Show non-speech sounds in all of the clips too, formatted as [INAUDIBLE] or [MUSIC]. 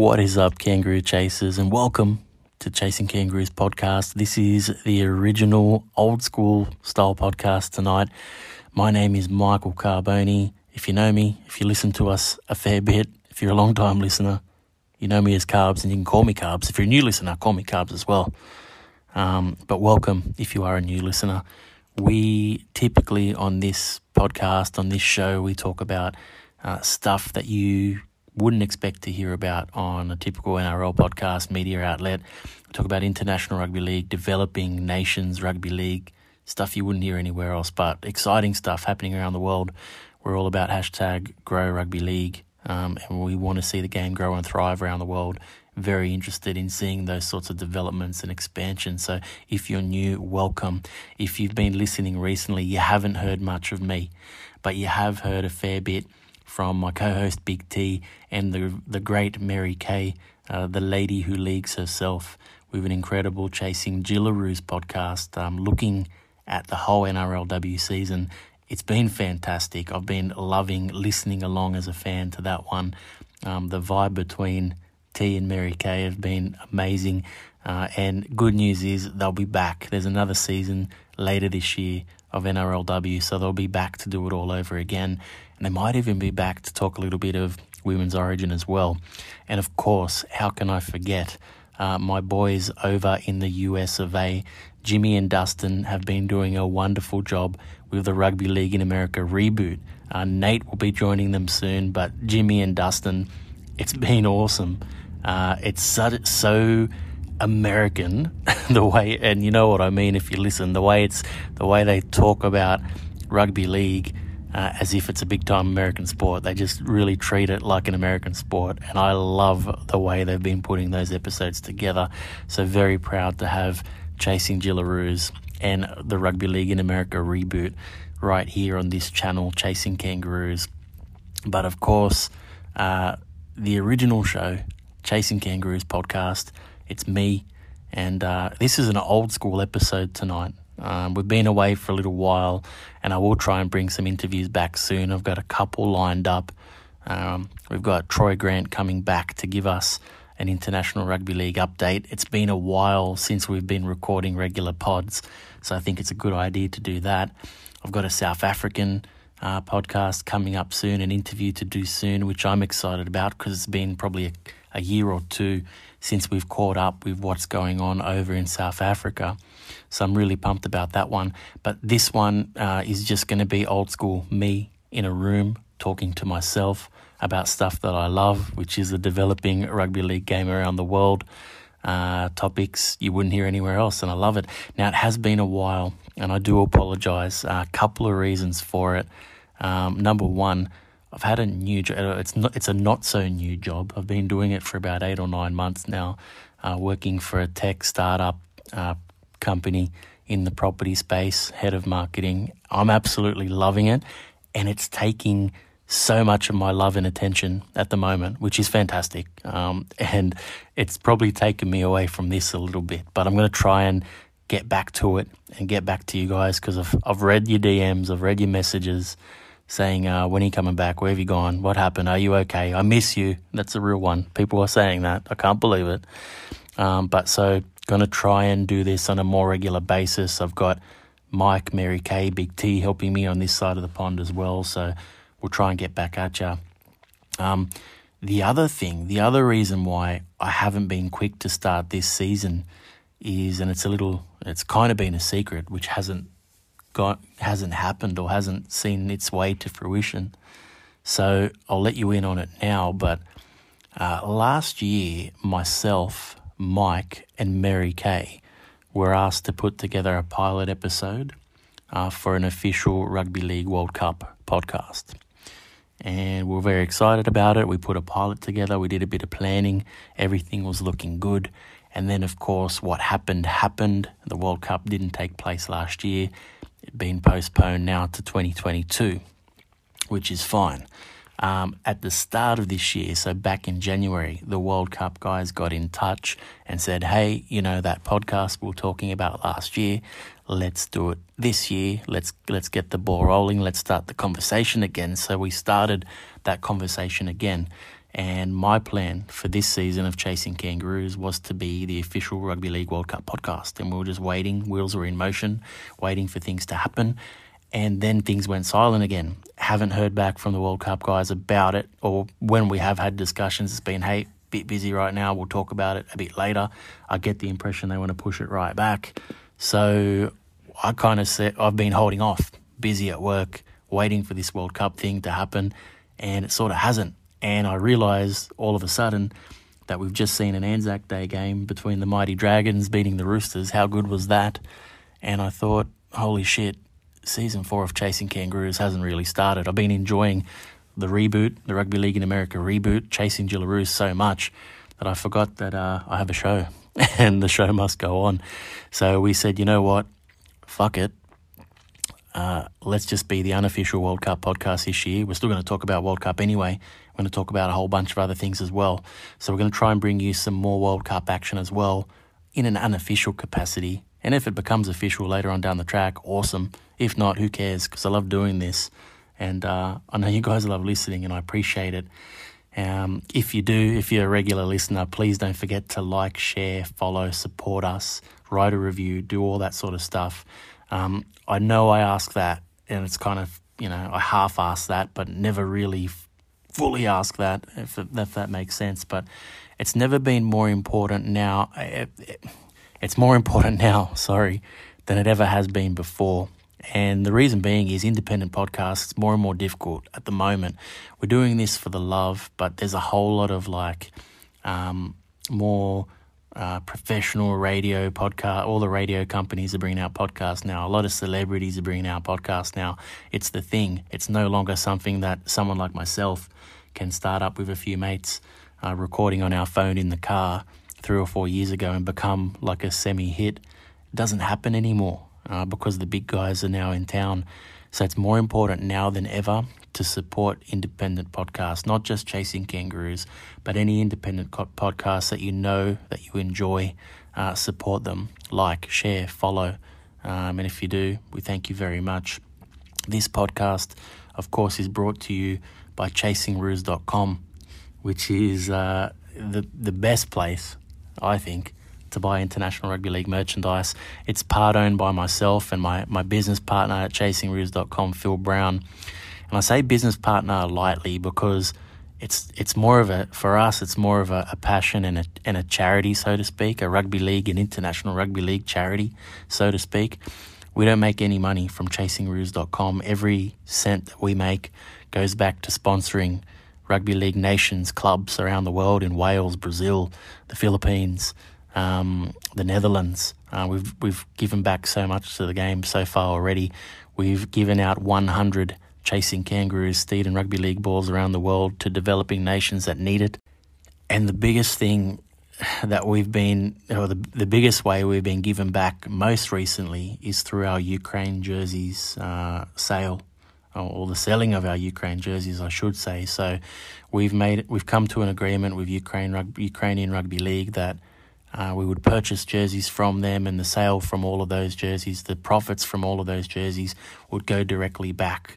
What is up, kangaroo chasers, and welcome to Chasing Kangaroos podcast. This is the original old school style podcast tonight. My name is Michael Carboni. If you know me, if you listen to us a fair bit, if you're a long time listener, you know me as Carbs and you can call me Carbs. If you're a new listener, call me Carbs as well. Um, but welcome if you are a new listener. We typically on this podcast, on this show, we talk about uh, stuff that you wouldn't expect to hear about on a typical NRL podcast media outlet. We talk about international rugby league, developing nations rugby league, stuff you wouldn't hear anywhere else, but exciting stuff happening around the world. We're all about hashtag grow rugby league, um, and we want to see the game grow and thrive around the world. Very interested in seeing those sorts of developments and expansion. So, if you're new, welcome. If you've been listening recently, you haven't heard much of me, but you have heard a fair bit from my co-host Big T and the the great Mary Kay, uh, the lady who leagues herself, with an incredible Chasing Jillaroos podcast, um, looking at the whole NRLW season. It's been fantastic. I've been loving listening along as a fan to that one. Um, the vibe between T and Mary Kay have been amazing. Uh, and good news is they'll be back. There's another season later this year of NRLW, so they'll be back to do it all over again. And they might even be back to talk a little bit of women's origin as well. And of course, how can I forget uh, my boys over in the US of A? Jimmy and Dustin have been doing a wonderful job with the Rugby League in America reboot. Uh, Nate will be joining them soon, but Jimmy and Dustin, it's been awesome. Uh, it's so, so American [LAUGHS] the way, and you know what I mean if you listen. The way it's the way they talk about rugby league uh, as if it's a big time American sport. They just really treat it like an American sport, and I love the way they've been putting those episodes together. So very proud to have Chasing Jillaroos and the Rugby League in America reboot right here on this channel, Chasing Kangaroos. But of course, uh, the original show, Chasing Kangaroos podcast, it's me, and uh, this is an old school episode tonight. Um, we've been away for a little while, and I will try and bring some interviews back soon. I've got a couple lined up. Um, we've got Troy Grant coming back to give us an International Rugby League update. It's been a while since we've been recording regular pods, so I think it's a good idea to do that. I've got a South African uh, podcast coming up soon, an interview to do soon, which I'm excited about because it's been probably a, a year or two since we've caught up with what's going on over in South Africa. So I'm really pumped about that one. But this one uh, is just going to be old school me in a room talking to myself about stuff that I love, which is the developing rugby league game around the world. Uh, topics you wouldn't hear anywhere else, and I love it. Now, it has been a while, and I do apologize. A couple of reasons for it. Um, number one, I've had a new job. Uh, it's not. It's a not so new job. I've been doing it for about eight or nine months now, uh, working for a tech startup uh, company in the property space, head of marketing. I'm absolutely loving it, and it's taking so much of my love and attention at the moment, which is fantastic. Um, and it's probably taken me away from this a little bit, but I'm going to try and get back to it and get back to you guys because I've, I've read your DMs, I've read your messages saying, uh, when are you coming back? Where have you gone? What happened? Are you okay? I miss you. That's a real one. People are saying that. I can't believe it. Um, but so, going to try and do this on a more regular basis. I've got Mike, Mary Kay, Big T helping me on this side of the pond as well. So, we'll try and get back at you. Um, the other thing, the other reason why I haven't been quick to start this season is, and it's a little, it's kind of been a secret, which hasn't got hasn't happened or hasn't seen its way to fruition. So I'll let you in on it now. But uh, last year, myself, Mike, and Mary Kay were asked to put together a pilot episode uh, for an official Rugby League World Cup podcast. And we are very excited about it. We put a pilot together, we did a bit of planning, everything was looking good. And then, of course, what happened happened. The World Cup didn't take place last year been postponed now to 2022, which is fine. Um, at the start of this year, so back in January, the World Cup guys got in touch and said, "Hey, you know that podcast we were talking about last year? Let's do it this year. Let's let's get the ball rolling. Let's start the conversation again." So we started that conversation again, And my plan for this season of Chasing Kangaroos was to be the official Rugby League World Cup podcast. And we were just waiting, wheels were in motion, waiting for things to happen. And then things went silent again. Haven't heard back from the World Cup guys about it, or when we have had discussions, it's been, hey, bit busy right now, we'll talk about it a bit later. I get the impression they want to push it right back. So I kind of said, I've been holding off, busy at work, waiting for this World Cup thing to happen, and it sort of hasn't. And I realised all of a sudden that we've just seen an Anzac Day game between the Mighty Dragons beating the Roosters. How good was that? And I thought, holy shit, season four of Chasing Kangaroos hasn't really started. I've been enjoying the reboot, the Rugby League in America reboot, Chasing Jillaroos so much that I forgot that uh, I have a show [LAUGHS] and the show must go on. So we said, you know what? Fuck it uh, let's just be the unofficial World Cup podcast this year. We're still going to talk about World Cup anyway. Going to talk about a whole bunch of other things as well. So we're going to try and bring you some more World Cup action as well in an unofficial capacity. And if it becomes official later on down the track, awesome. If not, who cares? Because I love doing this. And uh, I know you guys love listening and I appreciate it. Um, if you do, if you're a regular listener, please don't forget to like, share, follow, support us, write a review, do all that sort of stuff. Um, I know I ask that, and it's kind of, you know, I half ask that, but never really fully ask that, if, if that makes sense. But it's never been more important now. It, it, it's more important [LAUGHS] now, sorry, than it ever has been before. And the reason being is independent podcasts more and more difficult at the moment. We're doing this for the love, but there's a whole lot of like um, more uh, professional radio podcast. All the radio companies are bringing out podcasts now. A lot of celebrities are bringing out podcasts now. It's the thing. It's no longer something that someone like myself can start up with a few mates, uh, recording on our phone in the car three or four years ago and become like a semi-hit. It doesn't happen anymore uh, because the big guys are now in town. So it's more important now than ever to support independent podcasts, not just Chasing Kangaroos, but any independent co- podcasts that you know that you enjoy. Uh, support them, like, share, follow. Um, and if you do, we thank you very much. This podcast, of course, is brought to you by chasingroos.com, which is uh, the, the best place, I think, to buy international rugby league merchandise. It's part owned by myself and my, my business partner at chasingroos.com, Phil Brown. And I say business partner lightly because it's it's more of a for us it's more of a, a, passion and a and a charity so to speak a rugby league an international rugby league charity so to speak. We don't make any money from chasingroos.com every cent that we make goes back to sponsoring rugby league nations clubs around the world in Wales Brazil the Philippines um, the Netherlands. Uh, we've we've given back so much to the game so far already. We've given out 100 chasing kangaroos, steed, and rugby league balls around the world to developing nations that need it. And the biggest thing that we've been, or the, the biggest way we've been given back most recently is through our Ukraine jerseys uh, sale, or the selling of our Ukraine jerseys, I should say. So we've made we've come to an agreement with Ukraine rugby, Ukrainian Rugby League that uh, we would purchase jerseys from them, and the sale from all of those jerseys, the profits from all of those jerseys, would go directly back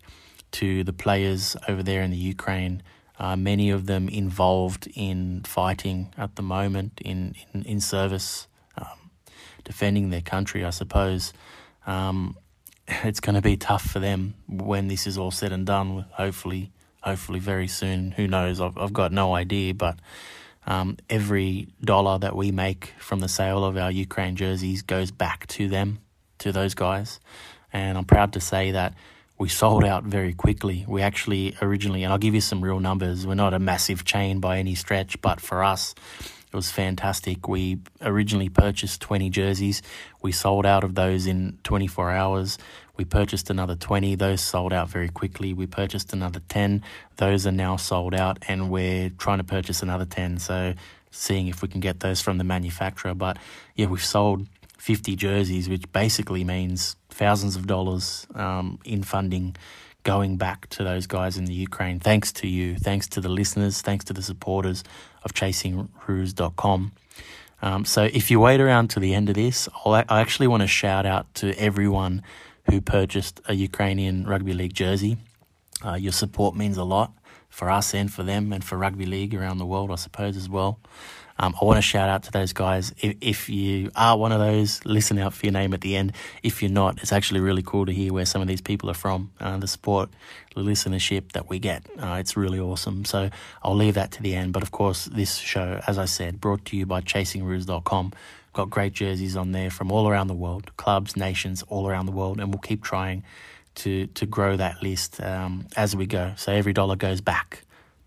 to the players over there in the Ukraine. Uh, many of them involved in fighting at the moment, in in, in service, um, defending their country. I suppose um, [LAUGHS] it's going to be tough for them when this is all said and done. Hopefully, hopefully very soon. Who knows? I've I've got no idea, but. Um, every dollar that we make from the sale of our Ukraine jerseys goes back to them, to those guys. And I'm proud to say that we sold out very quickly. We actually originally, and I'll give you some real numbers, we're not a massive chain by any stretch, but for us, it was fantastic. We originally purchased 20 jerseys. We sold out of those in 24 hours. We purchased another 20. Those sold out very quickly. We purchased another 10. Those are now sold out, and we're trying to purchase another 10. So, seeing if we can get those from the manufacturer. But yeah, we've sold 50 jerseys, which basically means thousands of dollars um, in funding going back to those guys in the Ukraine. Thanks to you, thanks to the listeners, thanks to the supporters of ChasingRoos.com. Um, so if you wait around to the end of this, I'll, I actually want to shout out to everyone who purchased a Ukrainian rugby league jersey. Uh, your support means a lot for us and for them and for rugby league around the world, I suppose, as well. Um, I want to shout out to those guys. If, if, you are one of those, listen out for your name at the end. If you're not, it's actually really cool to hear where some of these people are from, uh, the support, the listenership that we get. Uh, it's really awesome. So I'll leave that to the end. But of course, this show, as I said, brought to you by ChasingRoos.com. Got great jerseys on there from all around the world, clubs, nations, all around the world, and we'll keep trying to to grow that list um, as we go. So every dollar goes back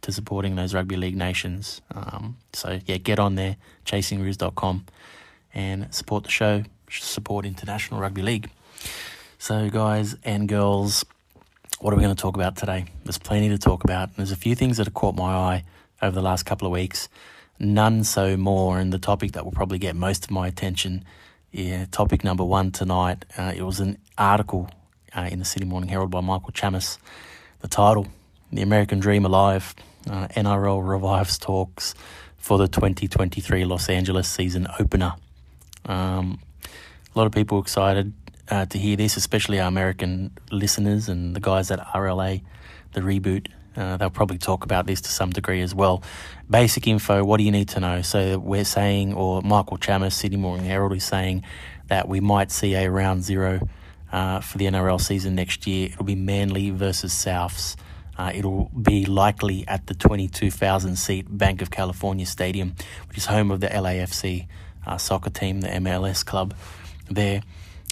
to supporting those rugby league nations. Um, so yeah, get on there, chasingroos.com, and support the show. Support international rugby league. So guys and girls, what are we going to talk about today? There's plenty to talk about. There's a few things that have caught my eye over the last couple of weeks. None so more, and the topic that will probably get most of my attention. Yeah, topic number one tonight. Uh, it was an article uh, in the Sydney Morning Herald by Michael Chammas. The title, The American Dream Alive, uh, NRL revives talks for the 2023 Los Angeles season opener. Um, a lot of people excited uh, to hear this, especially our American listeners and the guys at RLA, the reboot. Uh, they'll probably talk about this to some degree as well. Basic info, what do you need to know? So we're saying, or Michael Chammas, Sydney Morning Herald is saying that we might see a round zero uh, for the NRL season next year. It'll be Manly versus Souths. Uh, it'll be likely at the 22,000 seat Bank of California Stadium, which is home of the LAFC uh, soccer team, the MLS club there.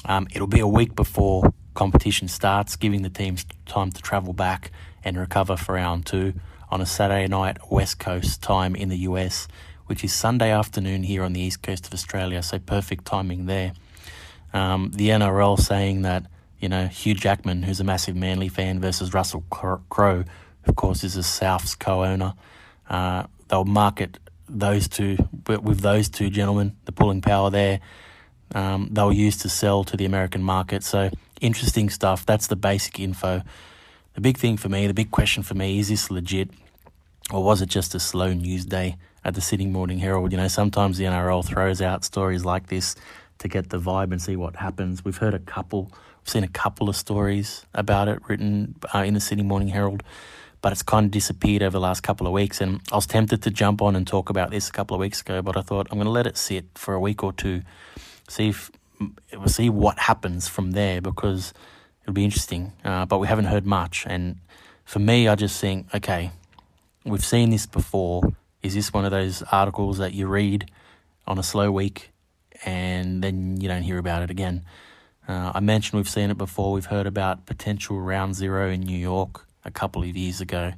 Um, it'll be a week before competition starts, giving the teams time to travel back and recover for round two on a Saturday night West Coast time in the US, which is Sunday afternoon here on the East Coast of Australia, so perfect timing there. Um, the NRL saying that you know, Hugh Jackman, who's a massive Manly fan, versus Russell Crowe, of course, is a South's co-owner. Uh, they'll market those two but with those two gentlemen, the pulling power there. Um, they'll use to sell to the American market. So interesting stuff. That's the basic info. The big thing for me, the big question for me, is this legit, or was it just a slow news day at the Sydney Morning Herald? You know, sometimes the NRL throws out stories like this to get the vibe and see what happens. We've heard a couple I've seen a couple of stories about it written uh, in the Sydney Morning Herald, but it's kind of disappeared over the last couple of weeks. And I was tempted to jump on and talk about this a couple of weeks ago, but I thought I'm going to let it sit for a week or two, see if we'll see what happens from there because it'll be interesting. Uh, but we haven't heard much, and for me, I just think, okay, we've seen this before. Is this one of those articles that you read on a slow week and then you don't hear about it again? Uh, I mentioned we've seen it before. We've heard about potential round zero in New York a couple of years ago.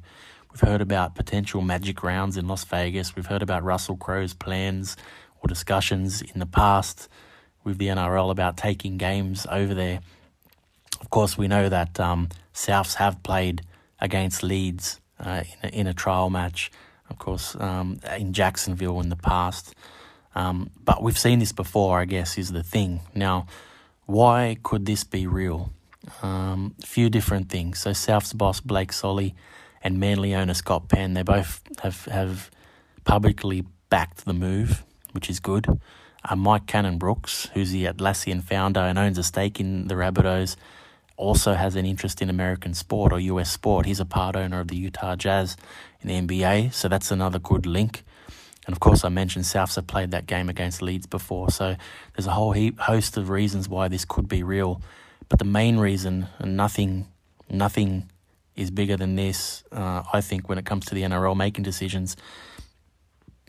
We've heard about potential magic rounds in Las Vegas. We've heard about Russell Crowe's plans or discussions in the past with the NRL about taking games over there. Of course, we know that um, Souths have played against Leeds uh, in, a, in, a, trial match, of course, um, in Jacksonville in the past. Um, but we've seen this before, I guess, is the thing. Now, why could this be real? A um, few different things. So South's boss Blake Solly and Manly owner Scott Penn, they both have have publicly backed the move, which is good. Uh, Mike Cannon-Brookes, who's the Atlassian founder and owns a stake in the Rabbitohs, also has an interest in American sport or US sport. He's a part owner of the Utah Jazz in the NBA, so that's another good link. And of course, I mentioned Souths have played that game against Leeds before, so there's a whole heap, host of reasons why this could be real. But the main reason, and nothing, nothing is bigger than this, uh, I think, when it comes to the NRL making decisions.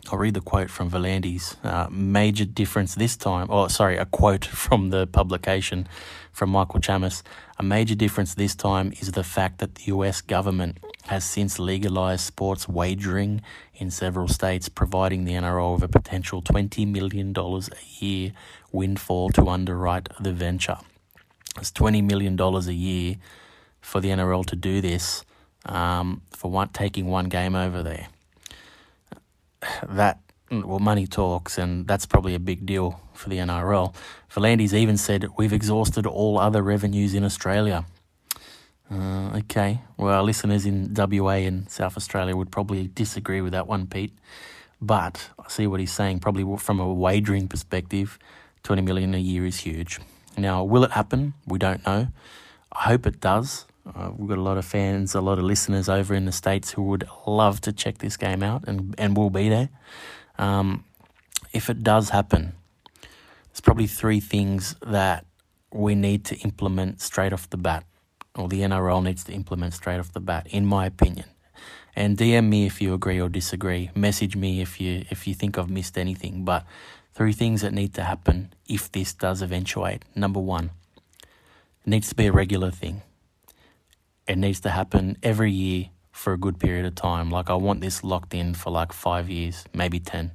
I'll read the quote from V'landys. Uh, major difference this time, oh, sorry, a quote [LAUGHS] from the publication from Michael Chammas. A major difference this time is the fact that the US government has since legalized sports wagering in several states, providing the NRL with a potential $20 million a year windfall to underwrite the venture. It's $20 million a year for the NRL to do this um, for one, taking one game over there. That well, money talks, and that's probably a big deal for the NRL. V'landys even said, We've exhausted all other revenues in Australia. Uh, okay, well, our listeners in WA and South Australia would probably disagree with that one, Pete. But I see what he's saying. Probably from a wagering perspective, 20 million a year is huge. Now, will it happen? We don't know. I hope it does. Uh, we've got a lot of fans, a lot of listeners over in the States who would love to check this game out and, and will be there. Um, if it does happen, there's probably three things that we need to implement straight off the bat, or the NRL needs to implement straight off the bat, in my opinion. And DM me if you agree or disagree. Message me if you if you think I've missed anything. But three things that need to happen if this does eventuate. Number one, it needs to be a regular thing. It needs to happen every year for a good period of time. Like I want this locked in for like five years, maybe ten.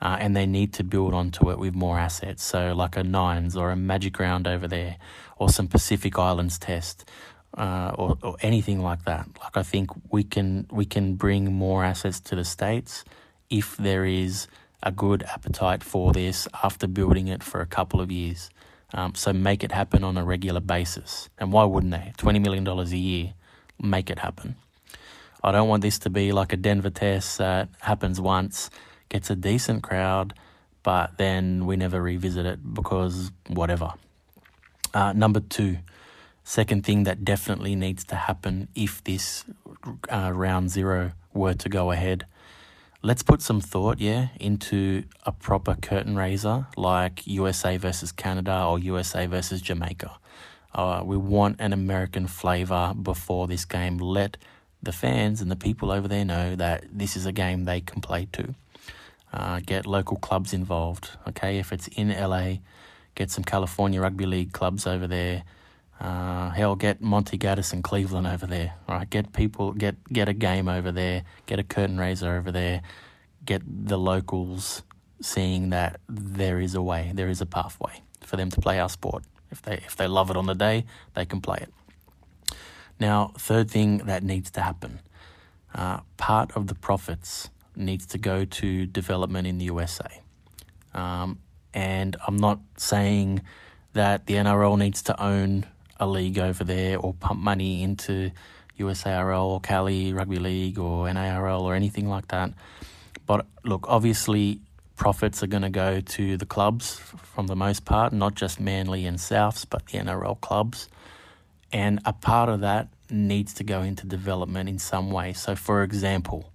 Uh, and they need to build onto it with more assets. So, like a Nines or a Magic Round over there, or some Pacific Islands test, uh, or, or anything like that. Like I think we can we can bring more assets to the states if there is a good appetite for this after building it for a couple of years. Um, so make it happen on a regular basis. And why wouldn't they? $20 million a year, make it happen. I don't want this to be like a Denver test that happens once, gets a decent crowd, but then we never revisit it because whatever. Uh, number two, second thing that definitely needs to happen if this uh, round zero were to go ahead let's put some thought, yeah, into a proper curtain raiser like USA versus Canada or USA versus Jamaica. Uh, we want an American flavour before this game. Let the fans and the people over there know that this is a game they can play too. Uh, get local clubs involved. Okay, if it's in LA, get some California Rugby League clubs over there. Uh, hell, get Monty Gaddis and Cleveland over there. Right, get people, get get a game over there, get a curtain raiser over there, get the locals seeing that there is a way, there is a pathway for them to play our sport. If they if they love it on the day, they can play it. Now, third thing that needs to happen, uh, part of the profits needs to go to development in the USA. Um, and I'm not saying that the NRL needs to own a league over there or pump money into USARL or Cali Rugby League or NARL or anything like that. But look, obviously, profits are going to go to the clubs from the most part, not just Manly and Souths, but the NRL clubs. And a part of that needs to go into development in some way. So, for example,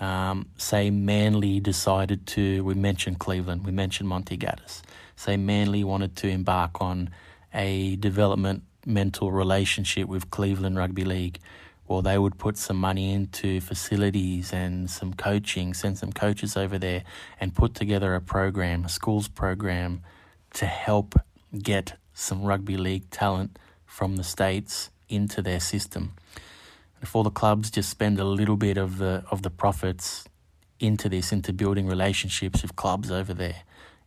um, say Manly decided to, we mentioned Cleveland, we mentioned Monty Gaddis. Say Manly wanted to embark on a developmental relationship with Cleveland Rugby League, well, they would put some money into facilities and some coaching, send some coaches over there, and put together a program, a schools program, to help get some rugby league talent from the states into their system. If all the clubs just spend a little bit of the of the profits into this, into building relationships with clubs over there,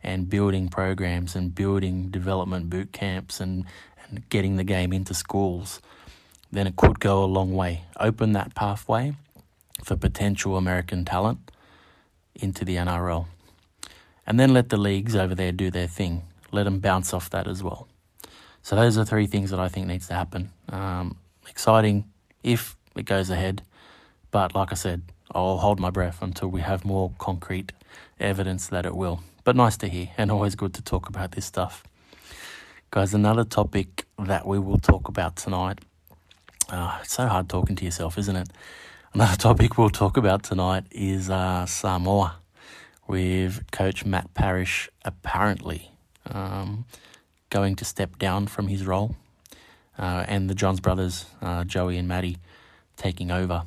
and building programs and building development boot camps and, and getting the game into schools, then it could go a long way. Open that pathway for potential American talent into the NRL. And then let the leagues over there do their thing. Let them bounce off that as well. So those are three things that I think needs to happen. Um, exciting if it goes ahead, but like I said, I'll hold my breath until we have more concrete evidence that it will but nice to hear and always good to talk about this stuff. Guys, another topic that we will talk about tonight. Uh, it's so hard talking to yourself, isn't it? Another [LAUGHS] topic we'll talk about tonight is uh, Samoa with Coach Matt Parish apparently um, going to step down from his role uh, and the Johns brothers, uh, Joey and Matty, taking over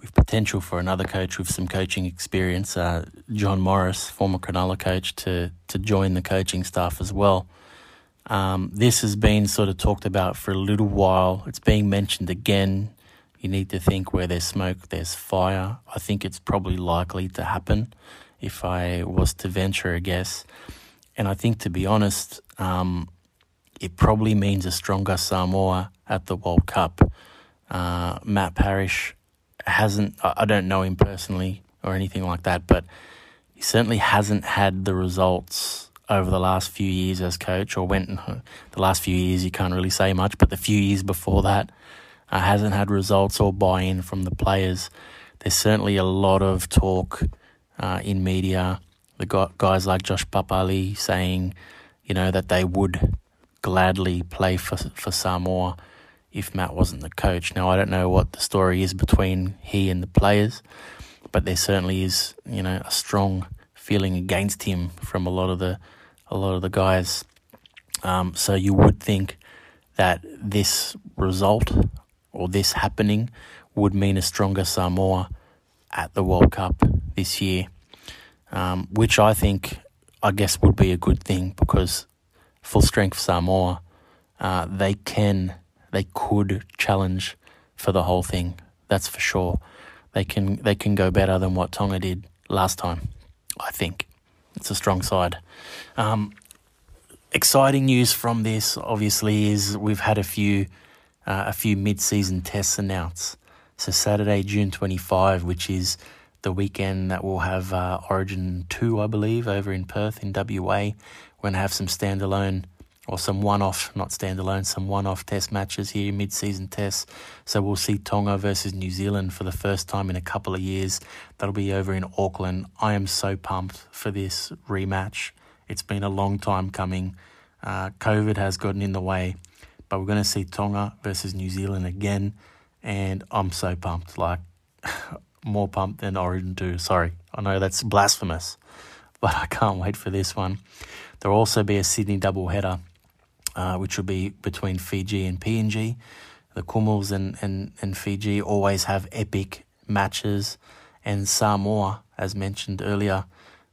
with potential for another coach with some coaching experience, uh, John Morris, former Cronulla coach, to to join the coaching staff as well. Um, this has been sort of talked about for a little while. It's being mentioned again. You need to think where there's smoke, there's fire. I think it's probably likely to happen if I was to venture a guess. And I think, to be honest, um, it probably means a stronger Samoa at the World Cup. Uh, Matt Parish hasn't, I don't know him personally or anything like that, but he certainly hasn't had the results over the last few years as coach, or went the last few years, you can't really say much, but the few years before that, uh, hasn't had results or buy in from the players. There's certainly a lot of talk uh, in media, the guys like Josh Papalii saying, you know, that they would gladly play for, for Samoa if Matt wasn't the coach. Now I don't know what the story is between he and the players, but there certainly is, you know, a strong feeling against him from a lot of the a lot of the guys. Um, so you would think that this result or this happening would mean a stronger Samoa at the World Cup this year, um, which I think I guess would be a good thing because full strength Samoa, uh, they can they could challenge for the whole thing. That's for sure. They can they can go better than what Tonga did last time. I think it's a strong side. Um, exciting news from this, obviously, is we've had a few uh, a few mid-season tests announced. So Saturday, June twenty-five, which is the weekend that we'll have uh, Origin two, I believe, over in Perth in WA. We're gonna have some standalone or some one-off, not standalone, some one-off test matches here, mid-season tests. So we'll see Tonga versus New Zealand for the first time in a couple of years. That'll be over in Auckland. I am so pumped for this rematch. It's been a long time coming. Uh, COVID has gotten in the way, but we're going to see Tonga versus New Zealand again, and I'm so pumped. Like [LAUGHS] more pumped than Origin 2. Sorry, I know that's blasphemous, [LAUGHS] but I can't wait for this one. There'll also be a Sydney double header uh, which will be between Fiji and PNG. The Kumuls and, and, and Fiji always have epic matches, and Samoa, as mentioned earlier,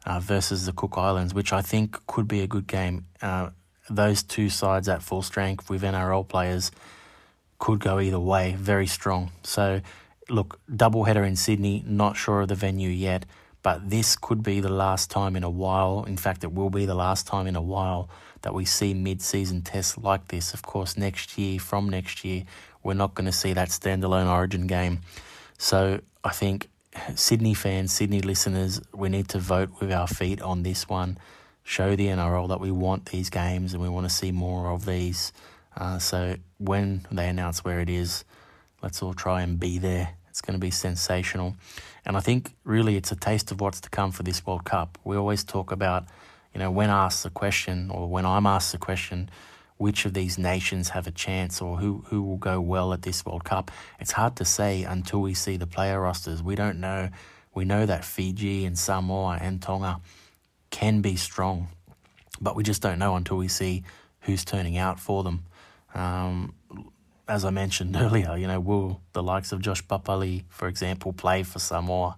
uh, versus the Cook Islands, which I think could be a good game. Uh, those two sides at full strength with NRL players could go either way, very strong. So, look, double header in Sydney, not sure of the venue yet, but this could be the last time in a while. In fact, it will be the last time in a while that we see mid season tests like this. Of course, next year, from next year, we're not going to see that standalone origin game. So I think Sydney fans, Sydney listeners, we need to vote with our feet on this one. Show the NRL that we want these games and we want to see more of these. Uh, so when they announce where it is, let's all try and be there. It's going to be sensational. And I think really it's a taste of what's to come for this World Cup. We always talk about you know, when asked the question, or when I'm asked the question, which of these nations have a chance or who, who will go well at this World Cup, it's hard to say until we see the player rosters. We don't know. We know that Fiji and Samoa and Tonga can be strong, but we just don't know until we see who's turning out for them. Um, as I mentioned [LAUGHS] earlier, you know, will the likes of Josh Papalii, for example, play for Samoa?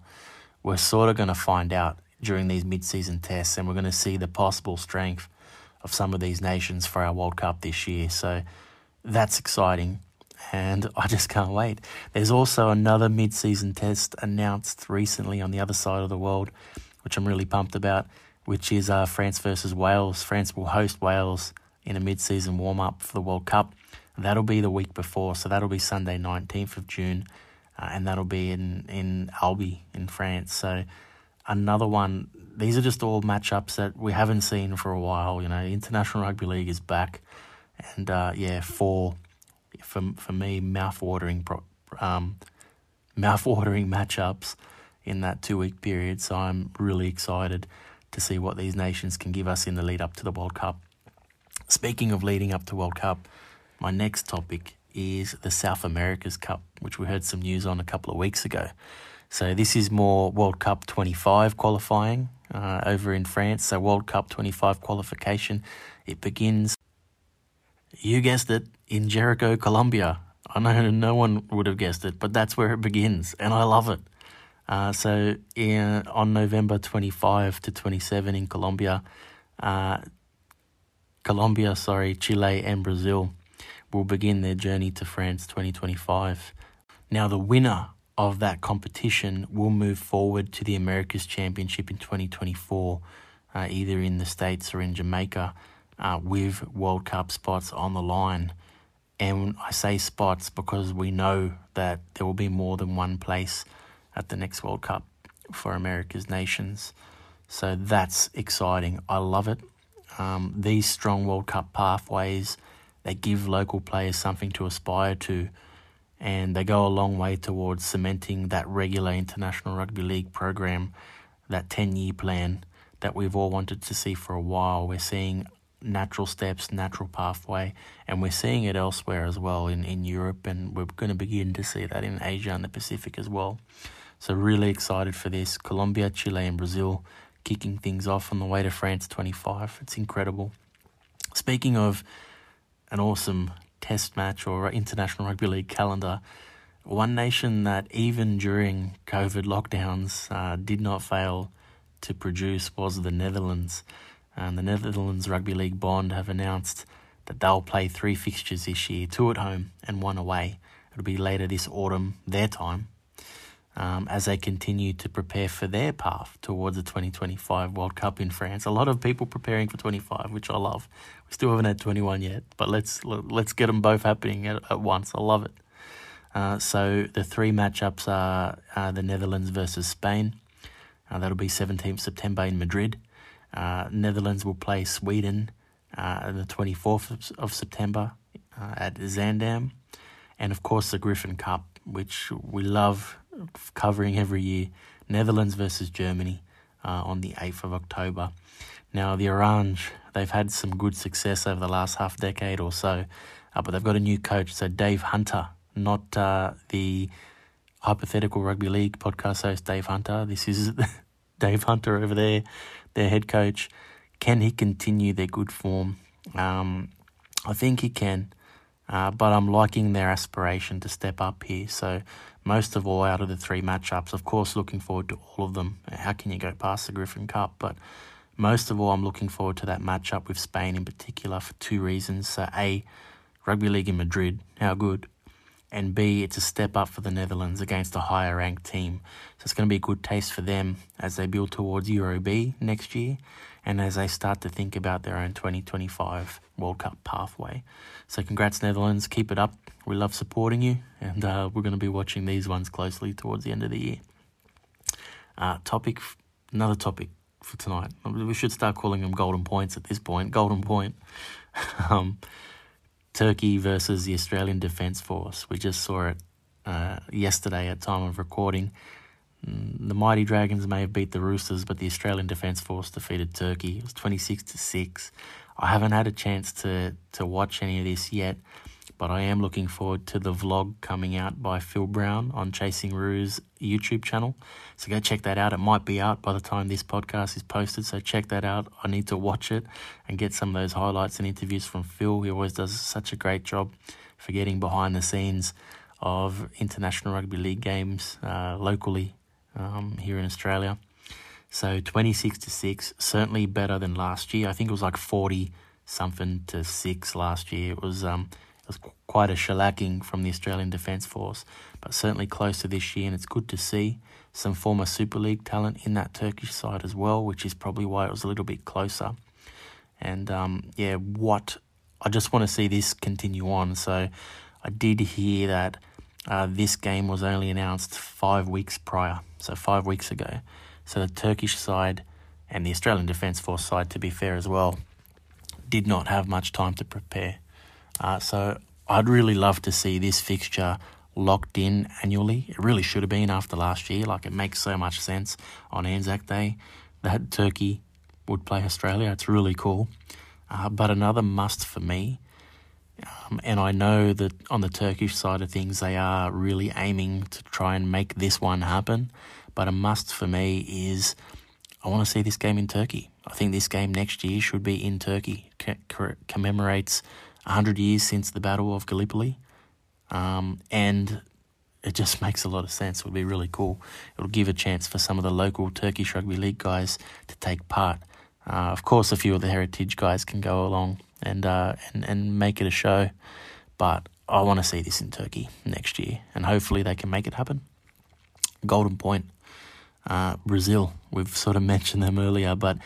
We're sort of going to find out during these mid-season tests, and we're going to see the possible strength of some of these nations for our World Cup this year. So that's exciting, and [LAUGHS] I just can't wait. There's also another mid-season test announced recently on the other side of the world, which I'm really pumped about, which is uh, France versus Wales. France will host Wales in a mid-season warm-up for the World Cup. That'll be the week before, so that'll be Sunday, 19th of June, uh, and that'll be in in Albi in France. So another one. These are just all matchups that we haven't seen for a while. You know, International Rugby League is back, and uh, yeah, four for for me, mouth-watering, um, mouth-watering [LAUGHS] matchups in that two-week period. So I'm really excited to see what these nations can give us in the lead up to the World Cup. Speaking of leading up to World Cup, my next topic is the South America's Cup, which we heard some news on a couple of weeks ago. So this is more World Cup 25 qualifying uh, over in France. So World Cup 25 qualification. It begins, you guessed it, in Jericho, Colombia. I know [LAUGHS] no one would have guessed it, but that's where it begins, and I love it. Uh, so in, on November 25 to 27 in Colombia, uh, Colombia, sorry, Chile and Brazil will begin their journey to France 2025. Now the winner of that competition will move forward to the Americas Championship in 2024, uh, either in the States or in Jamaica, uh, with World Cup spots on the line. And I say spots because we know that there will be more than one place at the next World Cup for America's nations. So that's exciting. I love it. Um, these strong World Cup pathways, they give local players something to aspire to and they go a long way towards cementing that regular International Rugby League program, that 10 year plan that we've all wanted to see for a while. We're seeing natural steps, natural pathway, and we're seeing it elsewhere as well in, in Europe, and we're going to begin to see that in Asia and the Pacific as well. So, really excited for this. Colombia, Chile, and Brazil kicking things off on the way to France 25. It's incredible. Speaking of an awesome test match or international rugby league calendar, one nation that even during COVID lockdowns uh, did not fail to produce was the Netherlands. And the Netherlands Rugby League Bond have announced that they'll play three fixtures this year two at home and one away. It'll be later this autumn, their time, um, as they continue to prepare for their path towards the 2025 World Cup in France. A lot of people preparing for 25, which I love. We still haven't had 21 yet, but let's let's get them both happening at, at once. I love it. Uh, so the three matchups are uh, the Netherlands versus Spain. Uh, that'll be 17th September in Madrid. Uh, Netherlands will play Sweden uh, the 24th of September uh, at Zaandam. And of course, the Griffin Cup, which we love covering every year. Netherlands versus Germany on the 8th of October. Now, the Orange, they've had some good success over the last half decade or so, but they've got a new coach. So, Dave Hunter not uh, the hypothetical rugby league podcast host Dave Hunter. This is [LAUGHS] Dave Hunter over there, their head coach. Can he continue their good form? Um, I think he can, uh, but I'm liking their aspiration to step up here. So, most of all, out of the three matchups, of course, looking forward to all of them. How can you go past the Griffin Cup? But most of all, I'm looking forward to that matchup with Spain in particular for two reasons. So, A, rugby league in Madrid, how good? and B, it's a step up for the Netherlands against a higher ranked team. So it's going to be a good taste for them as they build towards Euro B next year and as they start to think about their own 2025 World Cup pathway. So congrats, Netherlands. Keep it up. We love supporting you, and uh, we're going to be watching these ones closely towards the end of the year. Uh, topic, another topic for tonight. We should start calling them golden points at this point. Golden point. [LAUGHS] um, Turkey versus the Australian Defence Force. We just saw it uh, yesterday at time of recording. Mm, the Mighty Dragons may have beat the Roosters, but the Australian Defence Force defeated Turkey. It was 26 to 6. I haven't had a chance to, to watch any of this yet, but I am looking forward to the vlog coming out by Phil Brown on Chasing Roos YouTube channel. So go check that out. It might be out by the time this podcast is posted, so check that out. I need to watch it and get some of those highlights and interviews from Phil. He always does such a great job for getting behind the scenes of international rugby league games uh, locally um, here in Australia. So 26 to 6, certainly better than last year. I think it was like 40 something to 6 last year. It was um, was quite a shellacking from the Australian Defence Force, but certainly close to this year, and it's good to see some former Super League talent in that Turkish side as well, which is probably why it was a little bit closer. And um, yeah, what I just want to see this continue on. So I did hear that uh, this game was only announced five weeks prior, so five weeks ago. So the Turkish side and the Australian Defence Force side, to be fair as well, did not have much time to prepare. Uh, so I'd really love to see this fixture locked in annually. It really should have been after last year. Like it makes so much sense on Anzac Day that Turkey would play Australia. It's really cool. Uh, but another must for me, um, and I know that on the Turkish side of things, they are really aiming to try and make this one happen. But a must for me is I want to see this game in Turkey. I think this game next year should be in Turkey. C- commemorates 100 years since the Battle of Gallipoli. Um, and it just [LAUGHS] makes a lot of sense. It would be really cool. It'll give a chance for some of the local Turkish Rugby League guys to take part. Uh, of course, a few of the heritage guys can go along and, uh, and, and make it a show. But I want to see this in Turkey next year, and hopefully they can make it happen. Golden Point, uh, Brazil. We've sort of [LAUGHS] mentioned them earlier, but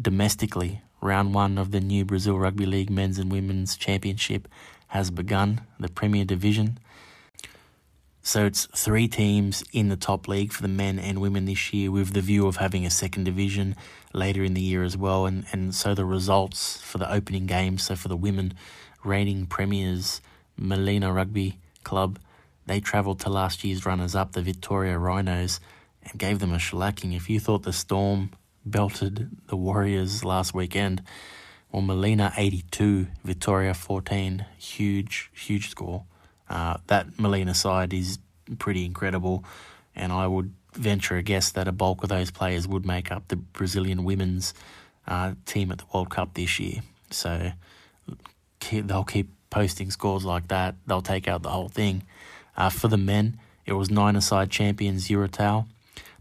domestically, Round one of the new Brazil Rugby League Men's and Women's Championship has begun, the Premier Division. So it's three teams in the top league for the men and women this year, with the view of having a second division later in the year as well. And, and so the results for the opening games, so for the women reigning premiers, Molina Rugby Club, they travelled to last year's runners up, the Victoria Rhinos, and gave them a shellacking. If you thought the Storm belted the Warriors last weekend. Well, Molina 82, Victoria 14. Huge, huge score. Uh, that Molina side is pretty incredible, and I would venture a guess that a bulk of those players would make up the Brazilian women's uh, team at the World Cup this year. So they'll keep posting scores like that. They'll take out the whole thing. Uh, for the men, it was nine-a-side champions Urutau.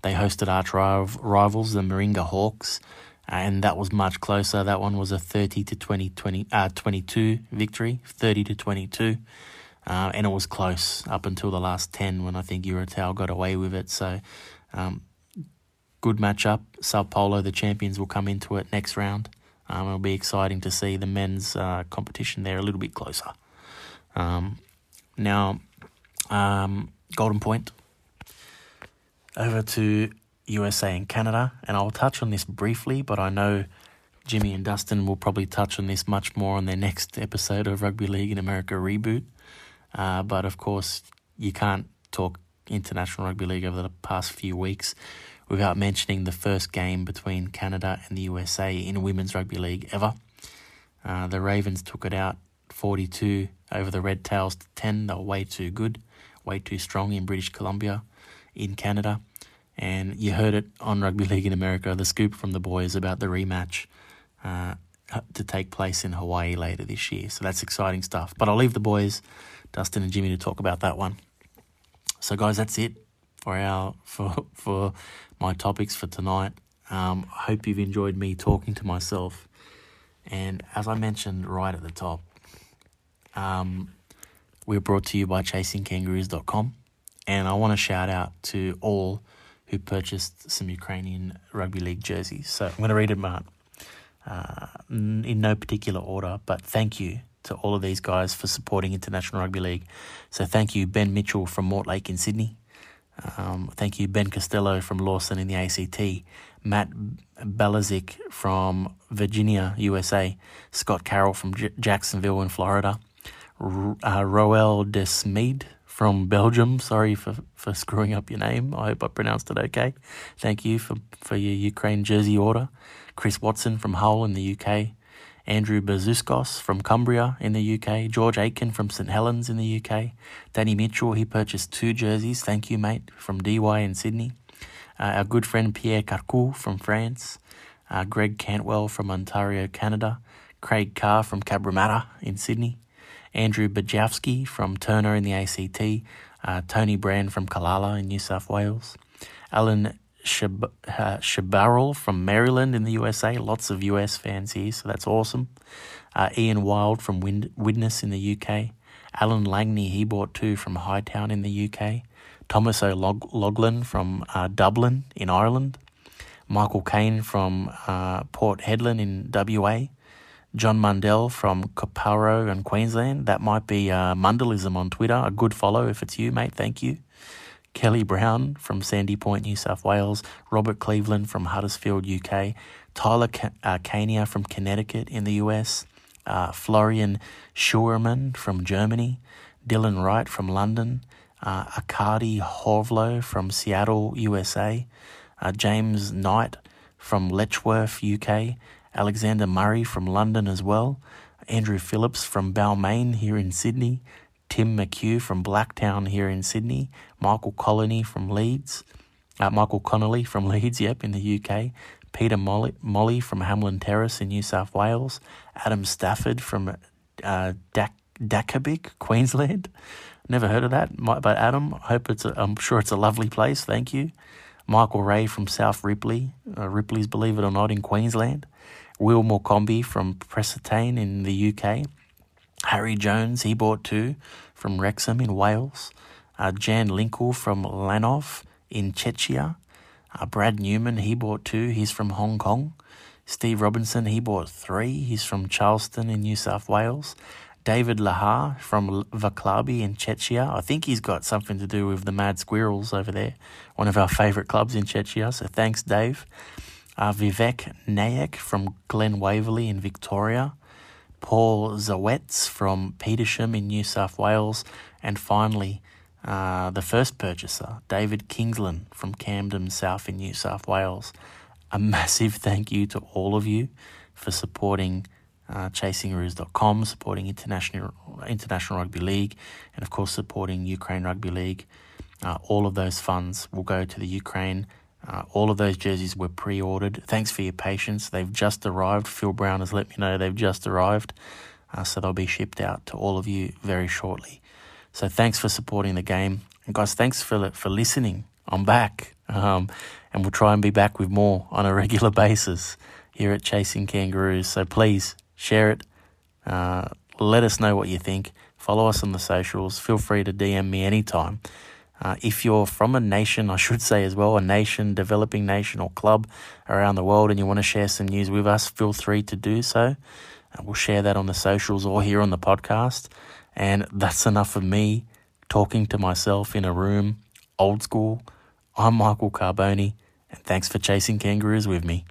They hosted arch rivals, the Moringa Hawks, and that was much closer. That one was a 30 to 20, 20 uh, 22 victory, 30 to 22. Uh, and it was close up until the last 10 when I think Urutau got away with it. So, um, good matchup. Sao Paulo, the champions, will come into it next round. Um, it'll be exciting to see the men's uh, competition there a little bit closer. Um, now, um, Golden Point. Over to USA and Canada, and I'll touch on this briefly, but I know Jimmy and Dustin will probably touch on this much more on their next episode of Rugby League in America Reboot. Uh, but of course, you can't talk International Rugby League over the past few weeks without mentioning the first game between Canada and the USA in Women's Rugby League ever. Uh, the Ravens took it out 42 over the Red Tails to 10. They were way too good, way too strong in British Columbia, in Canada. And you heard it on Rugby League in America, the scoop from the boys about the rematch uh, to take place in Hawaii later this year. So that's exciting stuff. But I'll leave the boys Dustin and Jimmy to talk about that one. So, guys, that's it for our [LAUGHS] for for my topics for tonight. Um, I hope you've enjoyed me talking to myself. And as I mentioned right at the top, um, we're brought to you by chasingkangaroos.com. And I want to shout out to all who purchased some Ukrainian rugby league jerseys. So I'm going to read them out uh, in no particular order, but thank you to all of these guys for supporting International Rugby League. So thank you, Ben Mitchell from Mortlake in Sydney. Um, thank you, Ben Costello from Lawson in the ACT. Matt Belazik from Virginia, USA. Scott Carroll from J- Jacksonville in Florida. R- uh, Roel Desmeed from Belgium. Sorry for, for screwing up your name. I hope I pronounced it okay. Thank you for, for your Ukraine jersey order. Chris Watson from Hull in the UK. Andrew Bazuskos from Cumbria in the UK, George Aitken from St Helens in the UK, Danny Mitchell, he purchased two jerseys, thank you mate, from Dee Why in Sydney, uh, our good friend Pierre Carcoux from France, uh, Greg Cantwell from Ontario, Canada, Craig Carr from Cabramatta in Sydney, Andrew Bajowski from Turner in the ACT, uh, Tony Brand from Kalala in New South Wales, Alan Shab- uh, from Maryland in the USA. Lots of US fans here, so that's awesome. Uh, Ian Wild from Wind- Widnes in the UK. Alan Langney, he bought two from Hightown in the UK. Thomas O'Loughlin from uh, Dublin in Ireland. Michael Kane from uh, Port Hedland in WA. John Mundell from Coorparoo in Queensland. That might be uh, on Twitter. A good follow if it's you, mate. Thank you. Kelly Brown from Sandy Point, New South Wales, Robert Cleveland from Huddersfield, UK, Tyler uh, Kania from Connecticut in the US, uh, Florian Schurman from Germany, Dylan Wright from London, uh, Akadi Horvlo from Seattle, USA, uh, James Knight from Letchworth, UK, Alexander Murray from London as well, Andrew Phillips from Balmain here in Sydney, Tim McHugh from Blacktown here in Sydney, Michael Colony from Leeds, uh, Michael Connolly from [LAUGHS] Leeds, yep, in the UK, Peter Molly, Molly from Hamlyn Terrace in New South Wales, Adam Stafford from uh, Dakabin, [LAUGHS] Queensland. Never heard of that, but Adam, I hope it's. A, I'm sure it's a lovely place. Thank you. Michael Ray from South Ripley, uh, Ripley's Believe It or Not in Queensland. Will Morcombe from Prestontain in the UK. Harry Jones, he bought two from Wrexham in Wales. Uh, Jan Linkle from Lanov in Chechia. Uh, Brad Newman, he bought two. He's from Hong Kong. Steve Robinson, he bought three. He's from Charlestown in New South Wales. David Lahar from Vaclabi in Chechia. I think he's got something to do with the Mad Squirrels over there, one of our favourite clubs in Chechia. So thanks, Dave. Uh, Vivek Nayak from Glen Waverley in Victoria. Paul Zawetz from Petersham in New South Wales, and finally, uh, the first purchaser, David Kingsland from Camden South in New South Wales. A [LAUGHS] massive thank you to all of you for supporting uh, chasingroos.com, supporting International, International Rugby League, and of course supporting Ukraine Rugby League. Uh, all of those funds will go to the Ukraine. Uh, all of those jerseys were pre ordered. Thanks for your patience. They've just arrived. Phil Brown has let me know they've just arrived. Uh, so they'll be shipped out to all of you very shortly. So thanks for supporting the game. And guys, thanks for, for listening. I'm back. Um, and we'll try and be back with more on a regular [LAUGHS] basis here at Chasing Kangaroos. So please share it. Uh, let us know what you think. Follow us on the socials. Feel free to DM me anytime. Uh, if you're from a nation, I should say as well, a nation, developing nation or club around the world, and you want to share some news with us, feel free to do so. Uh, we'll share that on the socials or here on the podcast. And that's enough of me talking to myself in a room, old school. I'm Michael Carboni, and thanks for chasing kangaroos with me.